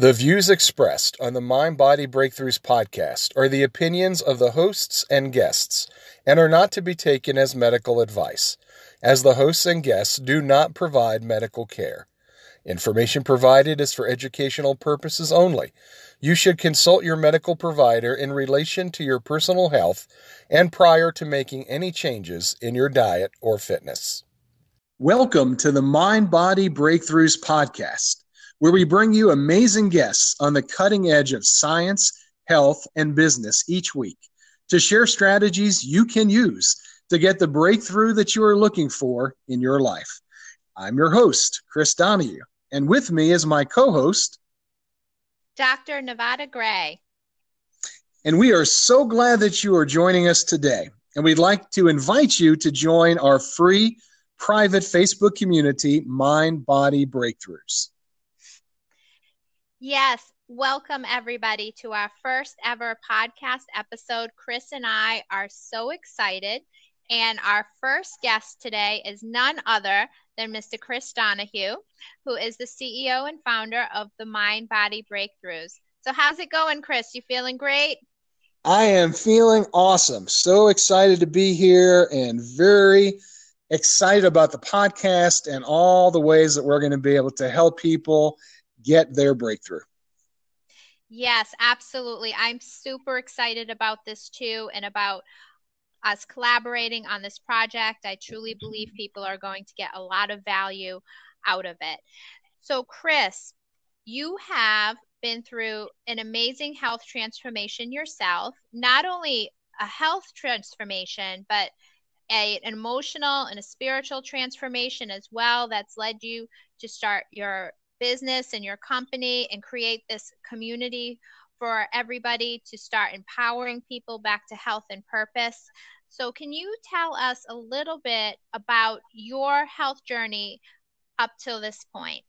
The views expressed on the Mind Body Breakthroughs podcast are the opinions of the hosts and guests and are not to be taken as medical advice, as the hosts and guests do not provide medical care. Information provided is for educational purposes only. You should consult your medical provider in relation to your personal health and prior to making any changes in your diet or fitness. Welcome to the Mind Body Breakthroughs podcast where we bring you amazing guests on the cutting edge of science, health, and business each week to share strategies you can use to get the breakthrough that you are looking for in your life. I'm your host, Chris Donahue, and with me is my co host, Dr. Nevada Gray. And we are so glad that you are joining us today. And we'd like to invite you to join our free private Facebook community, Mind Body Breakthroughs. Yes, welcome everybody to our first ever podcast episode. Chris and I are so excited. And our first guest today is none other than Mr. Chris Donahue, who is the CEO and founder of the Mind Body Breakthroughs. So, how's it going, Chris? You feeling great? I am feeling awesome. So excited to be here and very excited about the podcast and all the ways that we're going to be able to help people get their breakthrough. Yes, absolutely. I'm super excited about this too and about us collaborating on this project. I truly believe people are going to get a lot of value out of it. So, Chris, you have been through an amazing health transformation yourself, not only a health transformation, but a, an emotional and a spiritual transformation as well that's led you to start your business and your company and create this community for everybody to start empowering people back to health and purpose. So, can you tell us a little bit about your health journey up till this point?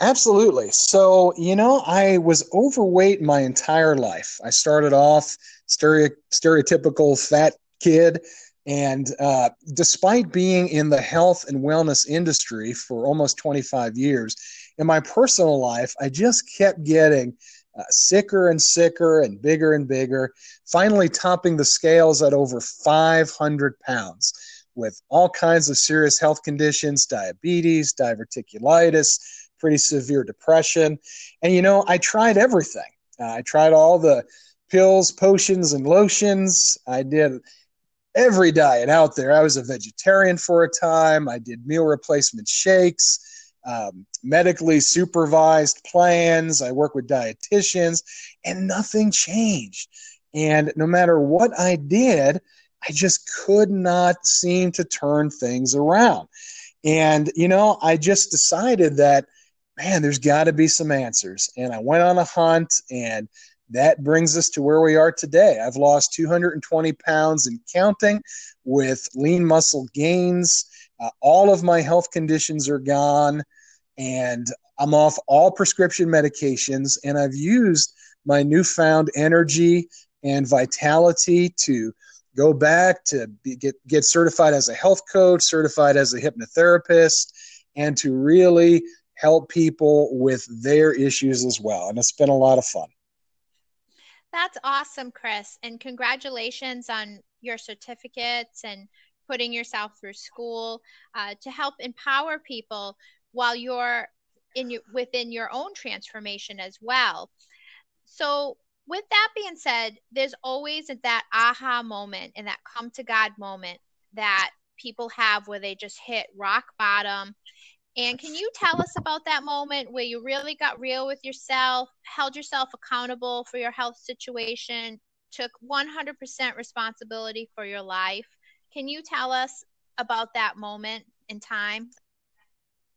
Absolutely. So, you know, I was overweight my entire life. I started off stereotypical fat kid and uh, despite being in the health and wellness industry for almost 25 years, in my personal life, I just kept getting uh, sicker and sicker and bigger and bigger, finally topping the scales at over 500 pounds with all kinds of serious health conditions diabetes, diverticulitis, pretty severe depression. And, you know, I tried everything. Uh, I tried all the pills, potions, and lotions. I did every diet out there. I was a vegetarian for a time. I did meal replacement shakes, um, medically supervised plans. I work with dietitians, and nothing changed. And no matter what I did, I just could not seem to turn things around. And, you know, I just decided that, man, there's got to be some answers. And I went on a hunt and that brings us to where we are today. I've lost 220 pounds and counting with lean muscle gains. Uh, all of my health conditions are gone, and I'm off all prescription medications. And I've used my newfound energy and vitality to go back to be, get get certified as a health coach, certified as a hypnotherapist, and to really help people with their issues as well. And it's been a lot of fun. That's awesome, Chris. And congratulations on your certificates and putting yourself through school uh, to help empower people while you're in your, within your own transformation as well. So, with that being said, there's always that aha moment and that come to God moment that people have where they just hit rock bottom and can you tell us about that moment where you really got real with yourself, held yourself accountable for your health situation, took 100% responsibility for your life? Can you tell us about that moment in time?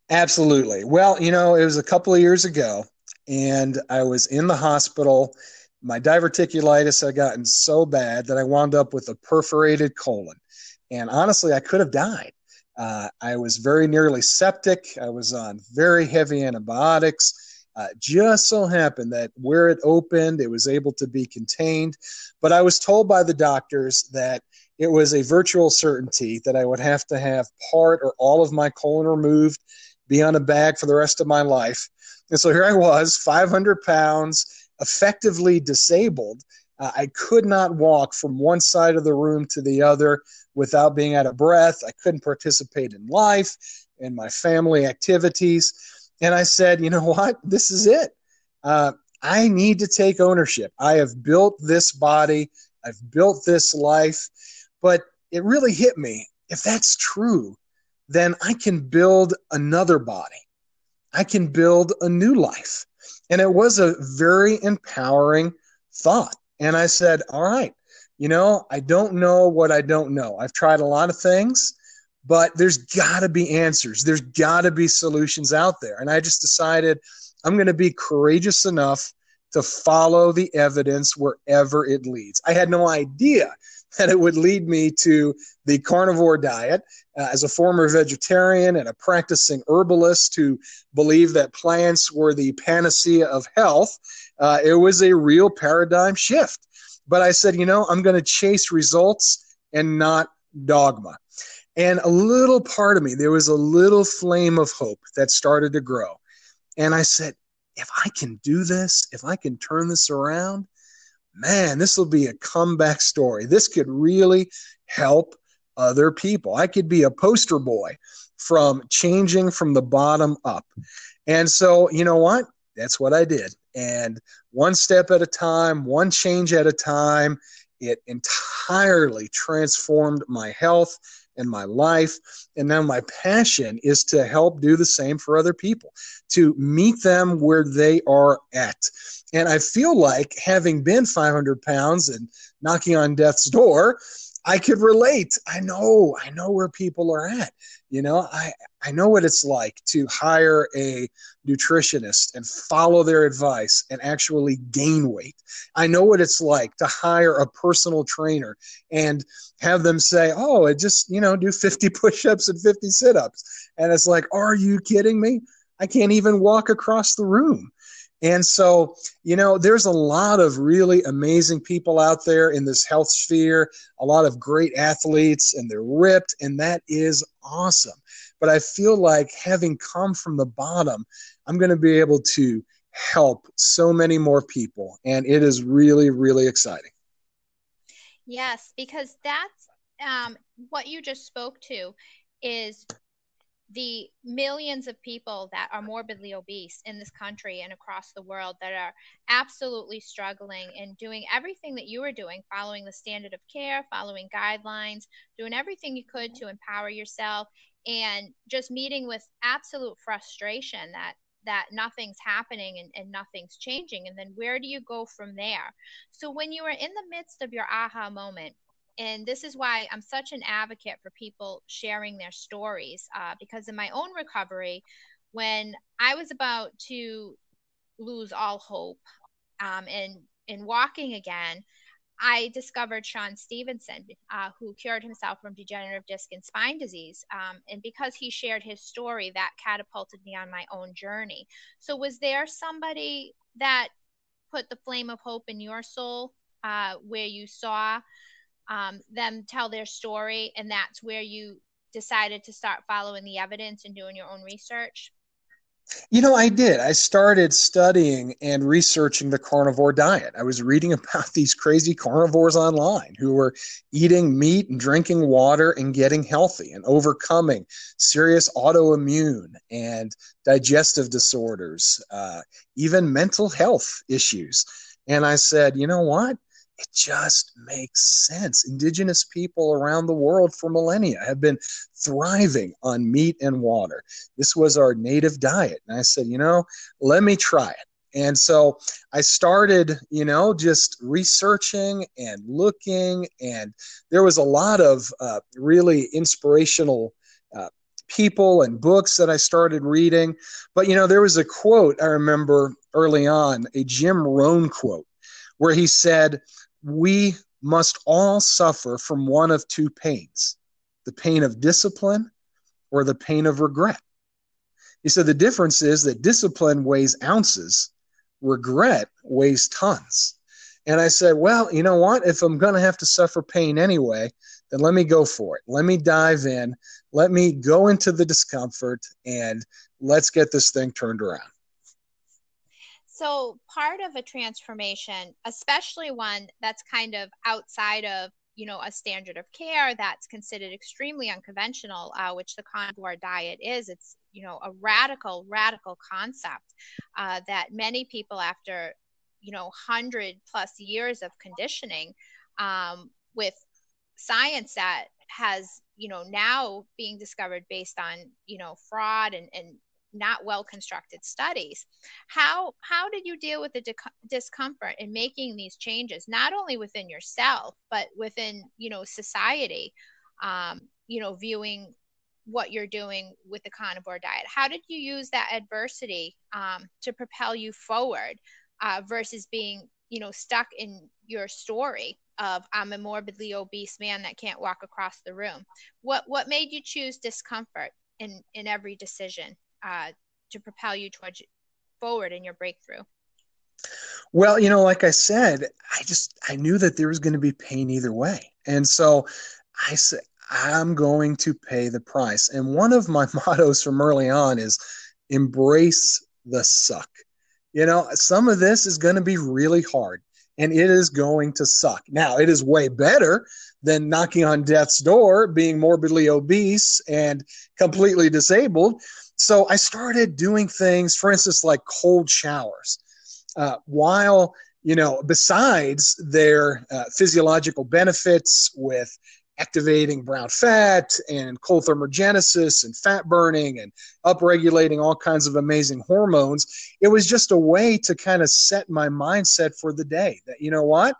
Absolutely. Well, you know, it was a couple of years ago, and I was in the hospital. My diverticulitis had gotten so bad that I wound up with a perforated colon. And honestly, I could have died. Uh, I was very nearly septic. I was on very heavy antibiotics. Uh, just so happened that where it opened, it was able to be contained. But I was told by the doctors that it was a virtual certainty that I would have to have part or all of my colon removed, be on a bag for the rest of my life. And so here I was, 500 pounds, effectively disabled. Uh, I could not walk from one side of the room to the other without being out of breath. I couldn't participate in life and my family activities. And I said, you know what? This is it. Uh, I need to take ownership. I have built this body, I've built this life. But it really hit me if that's true, then I can build another body. I can build a new life. And it was a very empowering thought. And I said, All right, you know, I don't know what I don't know. I've tried a lot of things, but there's got to be answers. There's got to be solutions out there. And I just decided I'm going to be courageous enough to follow the evidence wherever it leads. I had no idea that it would lead me to the carnivore diet. Uh, as a former vegetarian and a practicing herbalist who believed that plants were the panacea of health, uh, it was a real paradigm shift. But I said, you know, I'm going to chase results and not dogma. And a little part of me, there was a little flame of hope that started to grow. And I said, if I can do this, if I can turn this around, man, this will be a comeback story. This could really help other people. I could be a poster boy from changing from the bottom up. And so, you know what? That's what I did. And one step at a time, one change at a time, it entirely transformed my health and my life. And now my passion is to help do the same for other people, to meet them where they are at. And I feel like having been 500 pounds and knocking on death's door, I could relate. I know, I know where people are at. You know, I, I know what it's like to hire a nutritionist and follow their advice and actually gain weight. I know what it's like to hire a personal trainer and have them say, Oh, just, you know, do 50 push ups and 50 sit ups. And it's like, Are you kidding me? I can't even walk across the room. And so, you know, there's a lot of really amazing people out there in this health sphere, a lot of great athletes, and they're ripped, and that is awesome. But I feel like having come from the bottom, I'm going to be able to help so many more people. And it is really, really exciting. Yes, because that's um, what you just spoke to is the millions of people that are morbidly obese in this country and across the world that are absolutely struggling and doing everything that you are doing, following the standard of care, following guidelines, doing everything you could to empower yourself, and just meeting with absolute frustration that that nothing's happening and, and nothing's changing and then where do you go from there so when you are in the midst of your aha moment and this is why I'm such an advocate for people sharing their stories. Uh, because in my own recovery, when I was about to lose all hope um, and in walking again, I discovered Shawn Stevenson, uh, who cured himself from degenerative disc and spine disease. Um, and because he shared his story, that catapulted me on my own journey. So, was there somebody that put the flame of hope in your soul uh, where you saw um, them tell their story, and that's where you decided to start following the evidence and doing your own research? You know, I did. I started studying and researching the carnivore diet. I was reading about these crazy carnivores online who were eating meat and drinking water and getting healthy and overcoming serious autoimmune and digestive disorders, uh, even mental health issues. And I said, you know what? It just makes sense. Indigenous people around the world for millennia have been thriving on meat and water. This was our native diet. And I said, you know, let me try it. And so I started, you know, just researching and looking, and there was a lot of uh, really inspirational uh, people and books that I started reading. But, you know, there was a quote I remember early on, a Jim Rohn quote, where he said, we must all suffer from one of two pains the pain of discipline or the pain of regret. He said the difference is that discipline weighs ounces, regret weighs tons. And I said, well, you know what? If I'm going to have to suffer pain anyway, then let me go for it. Let me dive in. Let me go into the discomfort and let's get this thing turned around. So, part of a transformation, especially one that's kind of outside of you know a standard of care that's considered extremely unconventional uh, which the carnivore diet is it's you know a radical radical concept uh, that many people after you know 100 plus years of conditioning um, with science that has you know now being discovered based on you know fraud and, and not well constructed studies how how did you deal with the discomfort in making these changes not only within yourself but within you know society um, you know viewing what you're doing with the carnivore diet? How did you use that adversity um, to propel you forward uh, versus being you know stuck in your story of i'm a morbidly obese man that can't walk across the room what what made you choose discomfort in in every decision uh, to propel you towards forward in your breakthrough? Well, you know, like I said, I just I knew that there was going to be pain either way, and so I said I'm going to pay the price. And one of my mottos from early on is embrace the suck. You know, some of this is going to be really hard and it is going to suck. Now, it is way better than knocking on death's door, being morbidly obese and completely disabled. So I started doing things, for instance, like cold showers. Uh, while, you know, besides their uh, physiological benefits with activating brown fat and cold thermogenesis and fat burning and upregulating all kinds of amazing hormones, it was just a way to kind of set my mindset for the day that, you know what?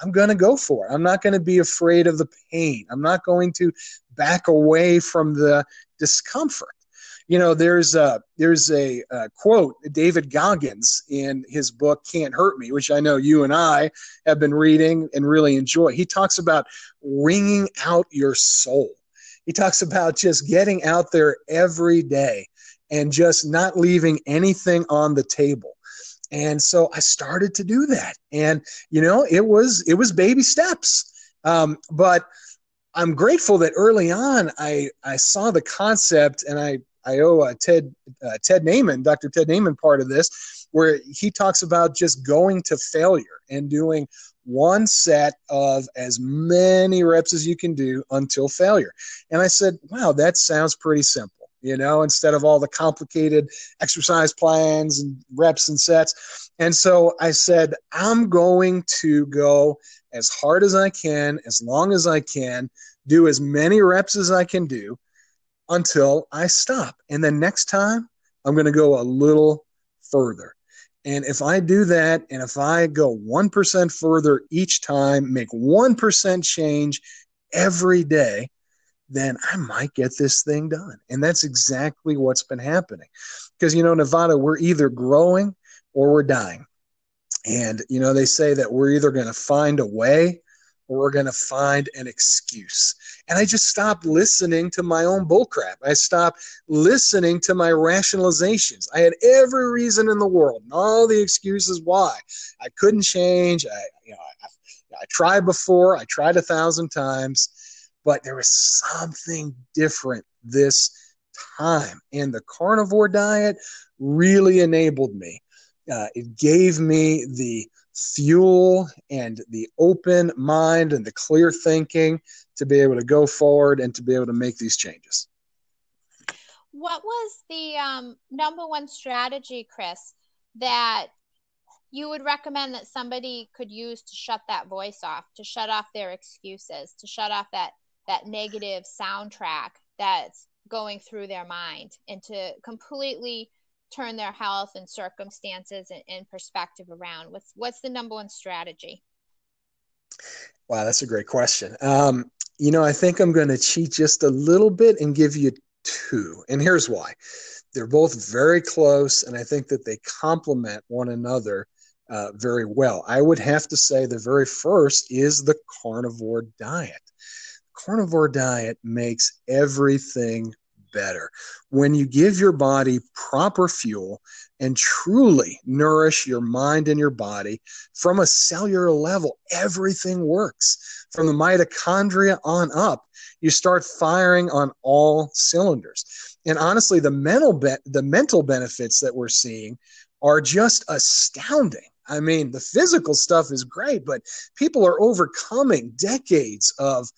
I'm going to go for it. I'm not going to be afraid of the pain. I'm not going to back away from the discomfort you know there's a there's a, a, quote david goggins in his book can't hurt me which i know you and i have been reading and really enjoy. He talks about wringing out your soul. He talks about just getting out there every day and just not leaving anything on the table. And so i started to do that. And you know it was it was baby steps. Um, but i'm grateful that early on i i saw the concept and i I owe uh, Ted uh, Ted Naiman, Dr. Ted Naiman, part of this, where he talks about just going to failure and doing one set of as many reps as you can do until failure. And I said, wow, that sounds pretty simple. You know, instead of all the complicated exercise plans and reps and sets. And so I said, I'm going to go as hard as I can, as long as I can, do as many reps as I can do until I stop. And then next time, I'm going to go a little further. And if I do that, and if I go 1% further each time, make 1% change every day, then I might get this thing done. And that's exactly what's been happening. Because, you know, Nevada, we're either growing or we're dying. And, you know, they say that we're either going to find a way we're going to find an excuse. And I just stopped listening to my own bullcrap. I stopped listening to my rationalizations. I had every reason in the world and all the excuses why I couldn't change. I, you know, I, I tried before. I tried a thousand times, but there was something different this time. And the carnivore diet really enabled me. Uh, it gave me the fuel and the open mind and the clear thinking to be able to go forward and to be able to make these changes. What was the um, number one strategy, Chris, that you would recommend that somebody could use to shut that voice off, to shut off their excuses, to shut off that that negative soundtrack that's going through their mind, and to completely turn their health and circumstances and, and perspective around? What's what's the number one strategy? Wow, that's a great question. Um, you know, I think I'm going to cheat just a little bit and give you two. And here's why. They're both very close, and I think that they complement one another uh, very well. I would have to say the very first is the carnivore diet. Carnivore diet makes everything better. When you give your body proper fuel and truly nourish your mind and your body from a cellular level, everything works. From the mitochondria on up, you start firing on all cylinders. And honestly, the mental be- the mental benefits that we're seeing are just astounding. I mean, the physical stuff is great, but people are overcoming decades of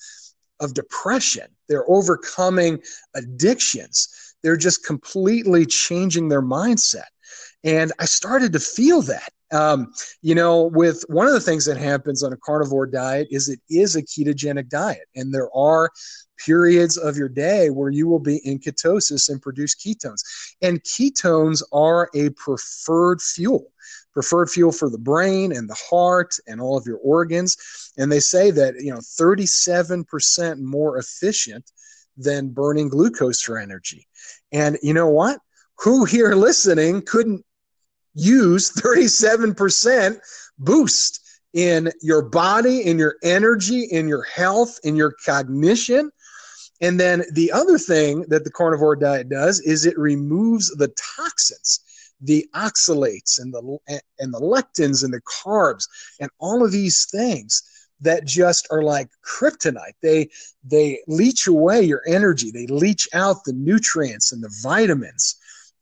of depression. They're overcoming addictions. They're just completely changing their mindset. And I started to feel that. Um, you know, with one of the things that happens on a carnivore diet is it is a ketogenic diet, and there are periods of your day where you will be in ketosis and produce ketones. And ketones are a preferred fuel preferred fuel for the brain and the heart and all of your organs. And they say that, you know, 37% more efficient than burning glucose for energy. And you know what? Who here listening couldn't use 37% boost in your body, in your energy, in your health, in your cognition? And then the other thing that the carnivore diet does is it removes the toxins the oxalates and the and the lectins and the carbs and all of these things that just are like kryptonite. They they leach away your energy. They leach out the nutrients and the vitamins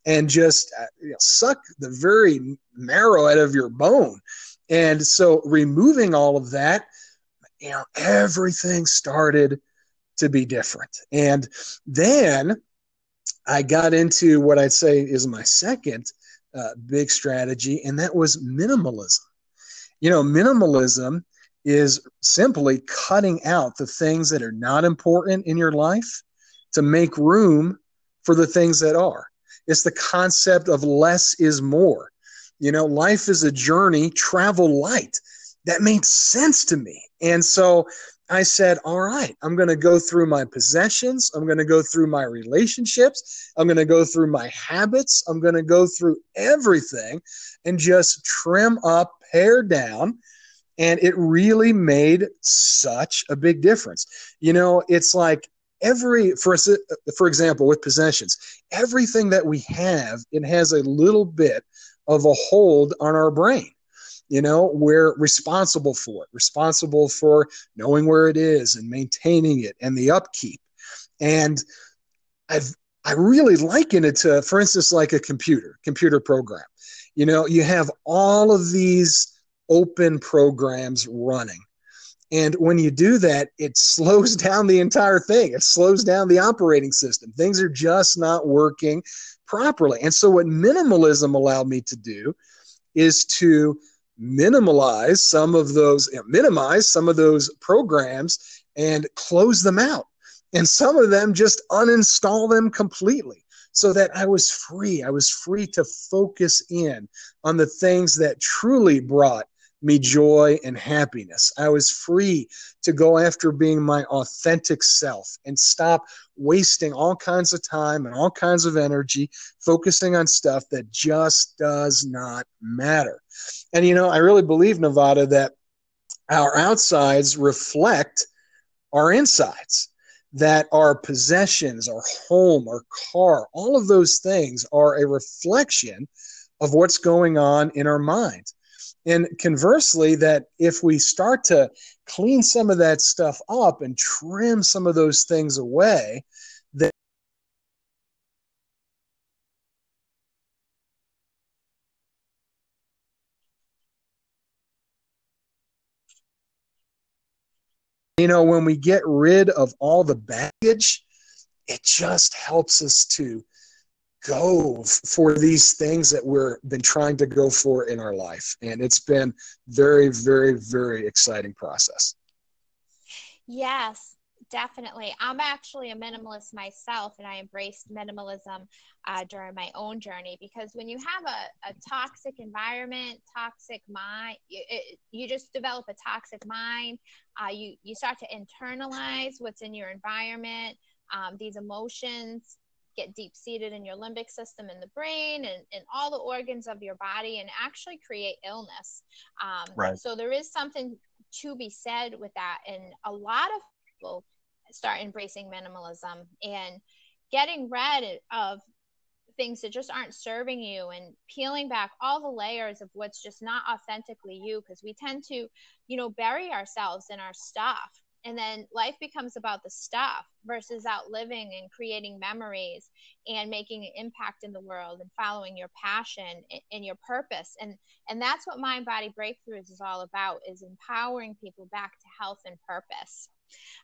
and just uh, you know, suck the very marrow out of your bone. And so removing all of that you know everything started to be different. And then i got into what i'd say is my second uh, big strategy, and that was minimalism. You know, minimalism is simply cutting out the things that are not important in your life to make room for the things that are. It's the concept of less is more. You know, life is a journey, travel light. That made sense to me. And so I said, all right, I'm going to go through my possessions. I'm going to go through my relationships. I'm going to go through my habits. I'm going to go through everything and just trim up, pare down. And it really made such a big difference. You know, it's like every, for, for example, with possessions, everything that we have, it has a little bit of a hold on our brain you know we're responsible for it responsible for knowing where it is and maintaining it and the upkeep. And i've i really liken it to for instance like a computer computer program. You know you have all of these open programs running. And when you do that it slows down the entire thing. It slows down the operating system. Things are just not working properly. And so what minimalism allowed me to do is to minimize some of those, minimize some of those programs and close them out. And some of them just uninstall them completely so that I was free. I was free to focus in on the things that truly brought me joy and happiness. I was free to go after being my authentic self and stop wasting all kinds of time and all kinds of energy focusing on stuff that just does not matter. And, you know, I really believe, Nevada, that our outsides reflect our insides that our possessions, our home, our car, all of those things are a reflection of what's going on in our mind. And conversely, that if we start to clean some of that stuff up and trim some of those things away, that you know, when we get rid of all the baggage, it just helps us to go for these things that we're been trying to go for in our life. And it's been very very very exciting process. Yes definitely. I'm actually a minimalist myself and i embraced minimalism uh, during my own journey because when you have a, a toxic environment toxic mind you, it, you just develop a toxic mind uh, you you start to internalize what's in your environment um, these emotions get deep seated in your limbic system in the brain and, and all the organs of your body and actually create illness. Um, right. So there is something to be said with that. And a lot of people start embracing minimalism and getting rid of things that just aren't serving you and peeling back all the layers of what's just not authentically you because we tend to you know bury ourselves in our stuff and then life becomes about the stuff versus outliving and creating memories and making an impact in the world and following your passion and your purpose. And and that's what mind body breakthroughs is all about is empowering people back to health and purpose.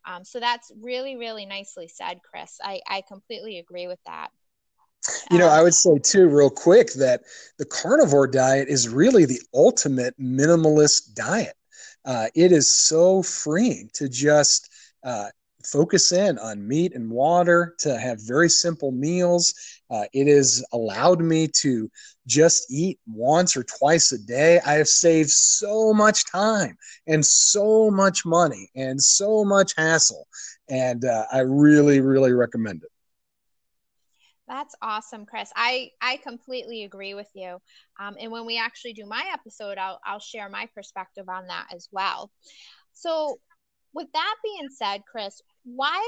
Um, so that's really really nicely said chris. I i completely agree with that. You know, I would say too, real quick, that the carnivore diet is really the ultimate minimalist diet. Uh, it is so freeing to just uh, focus in on meat and water, to have very simple meals. Uh, it has allowed me to just eat once or twice a day. I have saved so much time and so much money and so much hassle. And uh, I really, really recommend it. That's awesome, Chris. I I completely agree with you. Um, and when we actually do my episode, I'll I'll share my perspective on that as well. So, with that being said, Chris, why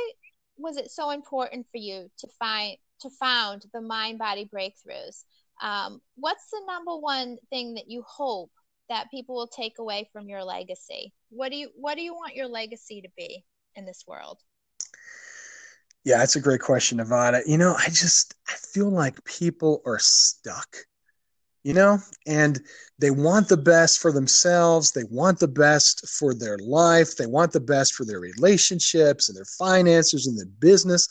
was it so important for you to find to found the Mind Body Breakthroughs? Um, what's the number one thing that you hope that people will take away from your legacy? What do you What do you want your legacy to be in this world? Yeah, that's a great question, Nevada. You know, I just I feel like people are stuck, you know, and they want the best for themselves. They want the best for their life. They want the best for their relationships and their finances and their business,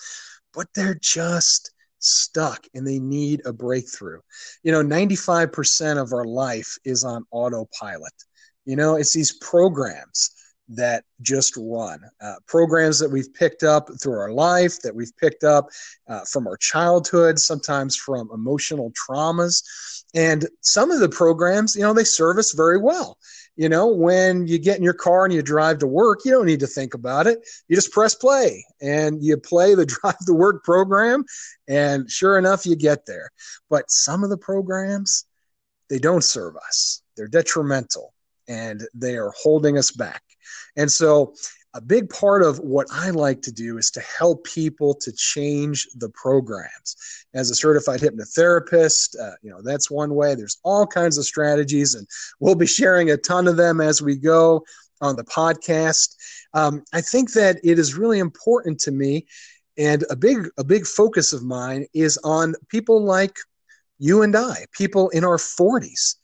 but they're just stuck and they need a breakthrough. You know, 95% of our life is on autopilot. You know, it's these programs that just run. Uh, programs that we've picked up through our life, that we've picked up uh, from our childhood, sometimes from emotional traumas. And some of the programs, you know, they serve us very well. You know, when you get in your car and you drive to work, you don't need to think about it. You just press play and you play the drive to work program. And sure enough, you get there. But some of the programs, they don't serve us, they're detrimental and they are holding us back. And so, a big part of what I like to do is to help people to change the programs. As a certified hypnotherapist, uh, you know, that's one way. There's all kinds of strategies, and we'll be sharing a ton of them as we go on the podcast. Um, I think that it is really important to me, and a big a big focus of mine is on people like you and I, people in our 40s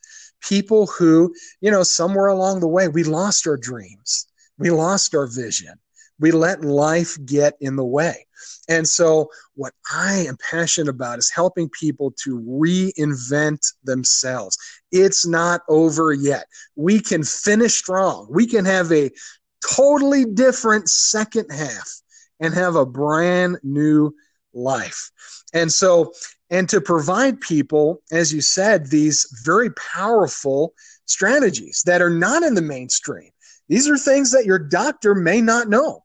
people who, you know, somewhere along the way, we lost our dreams, we lost our vision, we let life get in the way. And so, what I am passionate about is helping people to reinvent themselves. It's not over yet. We can finish strong. We can have a totally different second half and have a brand new life. And so, and to provide people, as you said, these very powerful strategies that are not in the mainstream. These are things that your doctor may not know,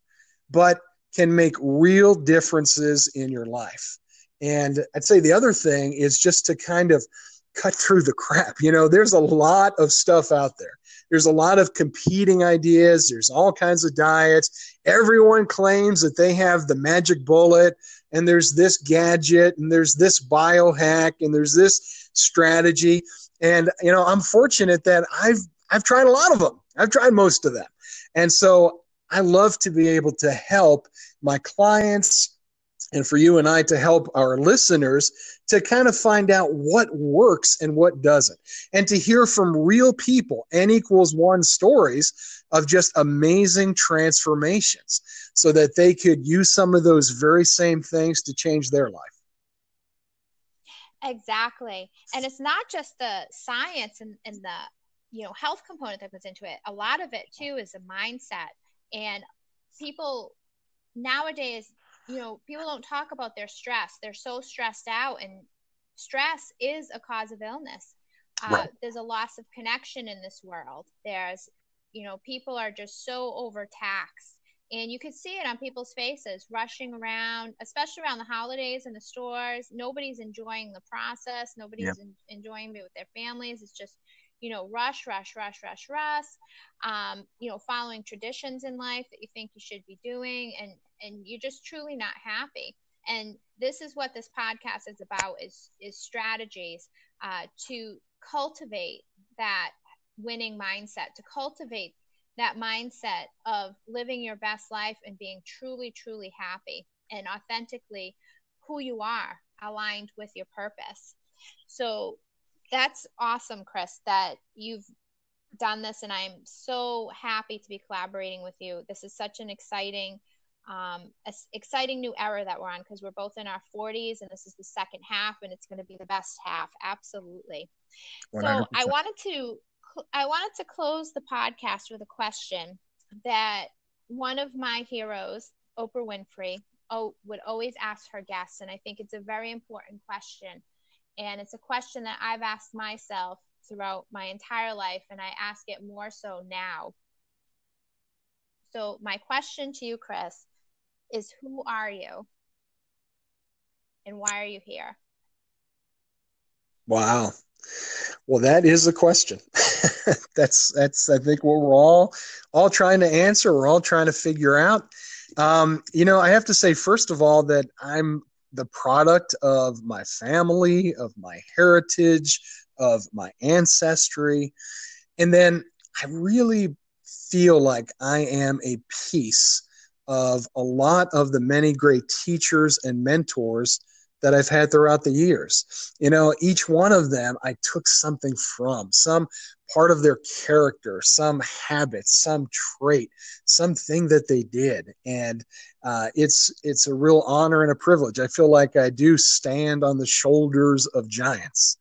but can make real differences in your life. And I'd say the other thing is just to kind of cut through the crap. You know, there's a lot of stuff out there. There's a lot of competing ideas. There's all kinds of diets. Everyone claims that they have the magic bullet and there's this gadget and there's this biohack and there's this strategy and you know i'm fortunate that i've i've tried a lot of them i've tried most of them and so i love to be able to help my clients and for you and I to help our listeners to kind of find out what works and what doesn't, and to hear from real people, N equals one stories of just amazing transformations so that they could use some of those very same things to change their life. Exactly. And it's not just the science and, and the you know health component that goes into it. A lot of it too is a mindset. And people nowadays, you know, people don't talk about their stress. They're so stressed out and stress is a cause of illness. Uh, right. There's a loss of connection in this world. There's, you know, people are just so overtaxed and you can see it on people's faces rushing around especially around the holidays in the stores nobody's enjoying the process nobody's yep. enjoying it with their families it's just you know rush rush rush rush rush um, you know following traditions in life that you think you should be doing and and you're just truly not happy and this is what this podcast is about is is strategies uh, to cultivate that winning mindset to cultivate that mindset of living your best life and being truly, truly happy and authentically who you are, aligned with your purpose. So that's awesome, Chris, that you've done this, and I'm so happy to be collaborating with you. This is such an exciting um, exciting new era that we're on because we're both in our 40s and this is the second half and it's going to be the best half absolutely. 100%. so i wanted to i wanted to close the podcast with a question that one of my heroes oprah winfrey oh, would always ask her guests and i think it's a very important question. And it's a question that i've asked myself throughout my entire life and i ask it more so now. So my question to you chris is who are you and why are you here? Wow. Well, that is a question. that's that's I think what we're all all trying to answer. We're all trying to figure out. Um, you know, I have to say first of all that I'm the product of my family, of my heritage, of my ancestry, and then I really feel like I am a piece of a lot of the many great teachers and mentors that I've had throughout the years. You know, each one of them I took something from, some part of their character, some habit, some trait, something that they did, and uh, it's it's a real honor and a privilege. I feel like I do stand on the shoulders of giants.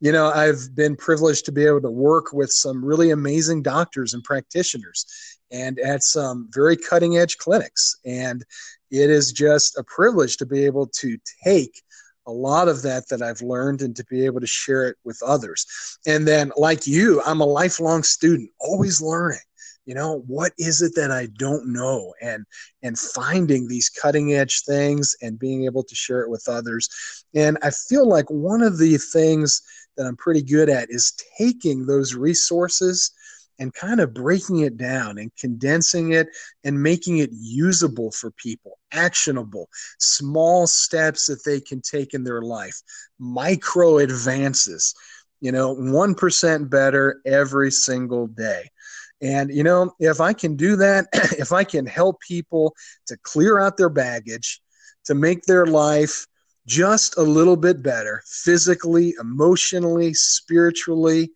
You know, I've been privileged to be able to work with some really amazing doctors and practitioners and at some very cutting edge clinics. And it is just a privilege to be able to take a lot of that that I've learned and to be able to share it with others. And then, like you, I'm a lifelong student, always learning. You know, what is it that I don't know? And and finding these cutting edge things and being able to share it with others. And I feel like one of the things that I'm pretty good at is taking those resources and kind of breaking it down and condensing it and making it usable for people, actionable, small steps that they can take in their life, micro advances, you know, 1% better every single day. And, you know, if I can do that, if I can help people to clear out their baggage, to make their life just a little bit better physically, emotionally, spiritually,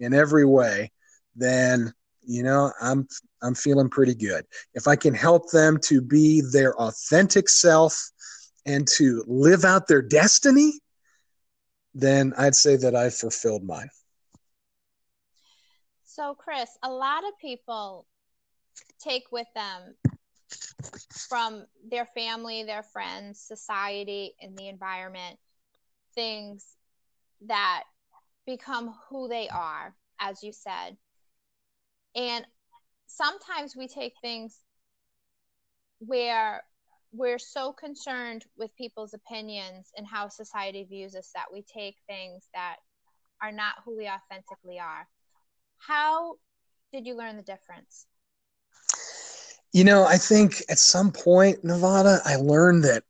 in every way, then you know i'm i'm feeling pretty good. If i can help them to be their authentic self and to live out their destiny then i'd say that i've fulfilled mine. So chris a lot of people take with them from their family their friends society and the environment things that become who they are as you said and sometimes we take things where we're so concerned with people's opinions and how society views us that we take things that are not who we authentically are. How did you learn the difference? You know, I think at some point, Nevada, I learned that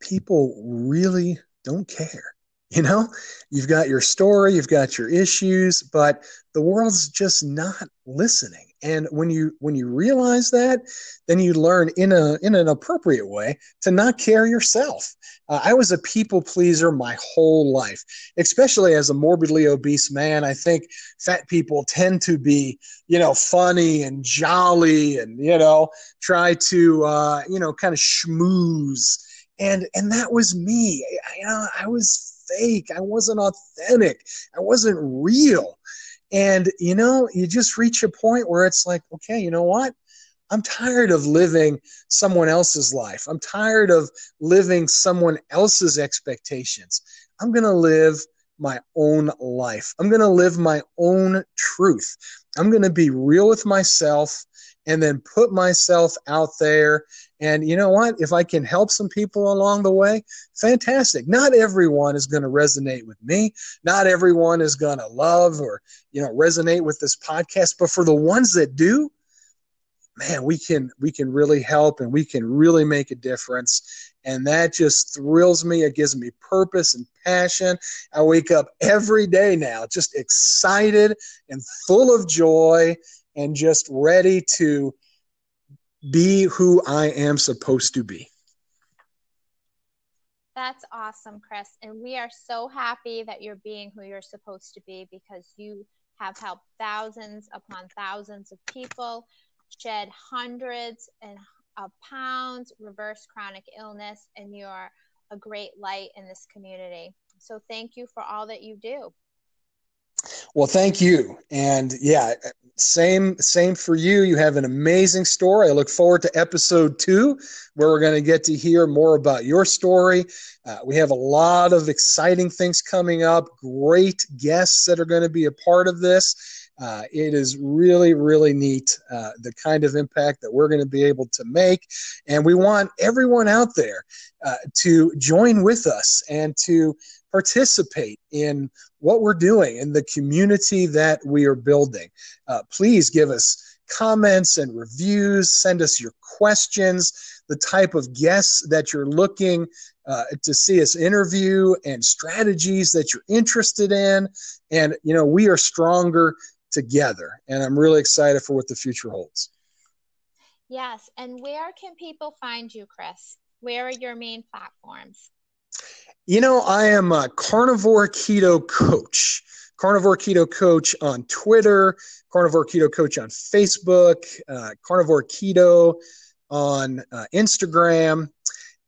people really don't care. You know, you've got your story, you've got your issues, but the world's just not listening. And when you when you realize that, then you learn in a in an appropriate way to not care yourself. Uh, I was a people pleaser my whole life, especially as a morbidly obese man. I think fat people tend to be, you know, funny and jolly, and you know, try to uh, you know kind of schmooze and and that was me you know i was fake. I wasn't authentic. I wasn't real. And, you know, you just reach a point where it's like, okay, you know what? I'm tired of living someone else's life. I'm tired of living someone else's expectations. I'm going to live my own life. I'm going to live my own truth. I'm going to be real with myself and then put myself out there. And you know what? If I can help some people along the way, fantastic. Not everyone is going to resonate with me. Not everyone is going to love or, you know, resonate with this podcast. But for the ones that do, man, we can we can really help and we can really make a difference. And that just thrills me. It gives me purpose and passion. I wake up every day now just excited and full of joy and just ready to be who I am supposed to be. That's awesome, Chris. And we are so happy that you're being who you're supposed to be because you have helped thousands upon thousands of people shed hundreds and of pounds, reverse chronic illness, and you're a great light in this community. So thank you for all that you do. Well, thank you. And yeah, same same for you. You have an amazing story. I look forward to episode two, where we're going to get to hear more about your story. Uh, we have a lot of exciting things coming up. Great guests that are going to be a part of this. Uh, it is really, really neat uh, the kind of impact that we're going to be able to make. And we want everyone out there uh, to join with us and to participate in what we're doing in the community that we are building. Uh, please give us comments and reviews, send us your questions, the type of guests that you're looking uh, to see us interview, and strategies that you're interested in. And, you know, we are stronger together. And I'm really excited for what the future holds. Yes. And where can people find you, Chris? Where are your main platforms? You know, I am a carnivore keto coach. Carnivore Keto Coach on Twitter, Carnivore Keto Coach on Facebook, uh, Carnivore Keto on uh, Instagram,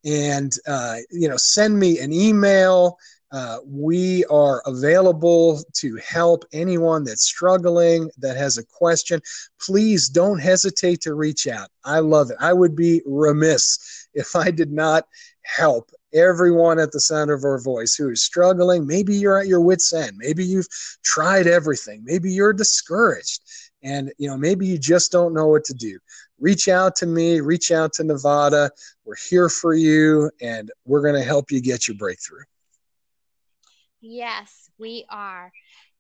and uh, you know, send me an email. Uh, we are available to help anyone that's struggling, that has a question. Please don't hesitate to reach out. I love it. I would be remiss if I did not help everyone at the sound of our voice who is struggling. Maybe you're at your wits' end. Maybe you've tried everything. Maybe you're discouraged. And you know, maybe you just don't know what to do. Reach out to me, reach out to Nevada. We're here for you and we're going to help you get your breakthrough. Yes, we are.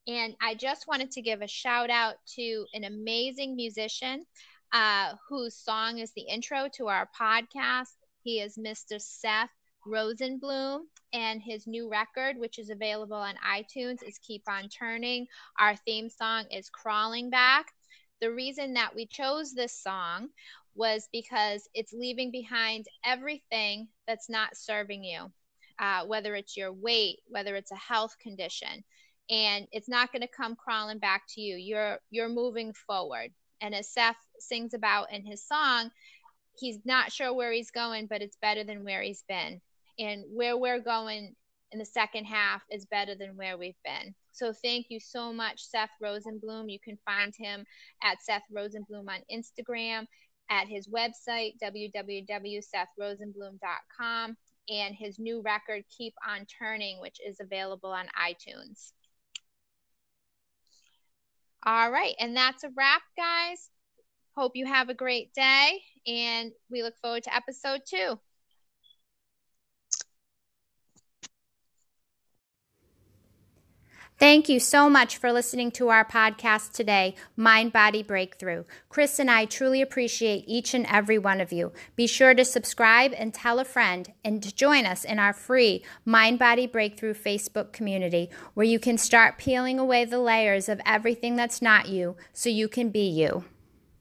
And I just wanted to give a shout out to an amazing musician uh, whose song is the intro to our podcast. He is Mr. Seth Rosenblum, and his new record, which is available on iTunes, is Keep On Turning. Our theme song is Crawling Back. The reason that we chose this song was because it's leaving behind everything that's not serving you, uh, whether it's your weight, whether it's a health condition, and it's not going to come crawling back to you. You're you're moving forward. And as Seth sings about in his song, he's not sure where he's going, but it's better than where he's been and where we're going in the second half is better than where we've been. So thank you so much, Seth Rosenblum. You can find him at Seth Rosenblum on Instagram, at his website, www.sethrosenblum.com, and his new record, Keep On Turning, which is available on iTunes. All right, and that's a wrap, guys. Hope you have a great day, and we look forward to episode two. Thank you so much for listening to our podcast today, Mind Body Breakthrough. Chris and I truly appreciate each and every one of you. Be sure to subscribe and tell a friend and to join us in our free Mind Body Breakthrough Facebook community where you can start peeling away the layers of everything that's not you so you can be you.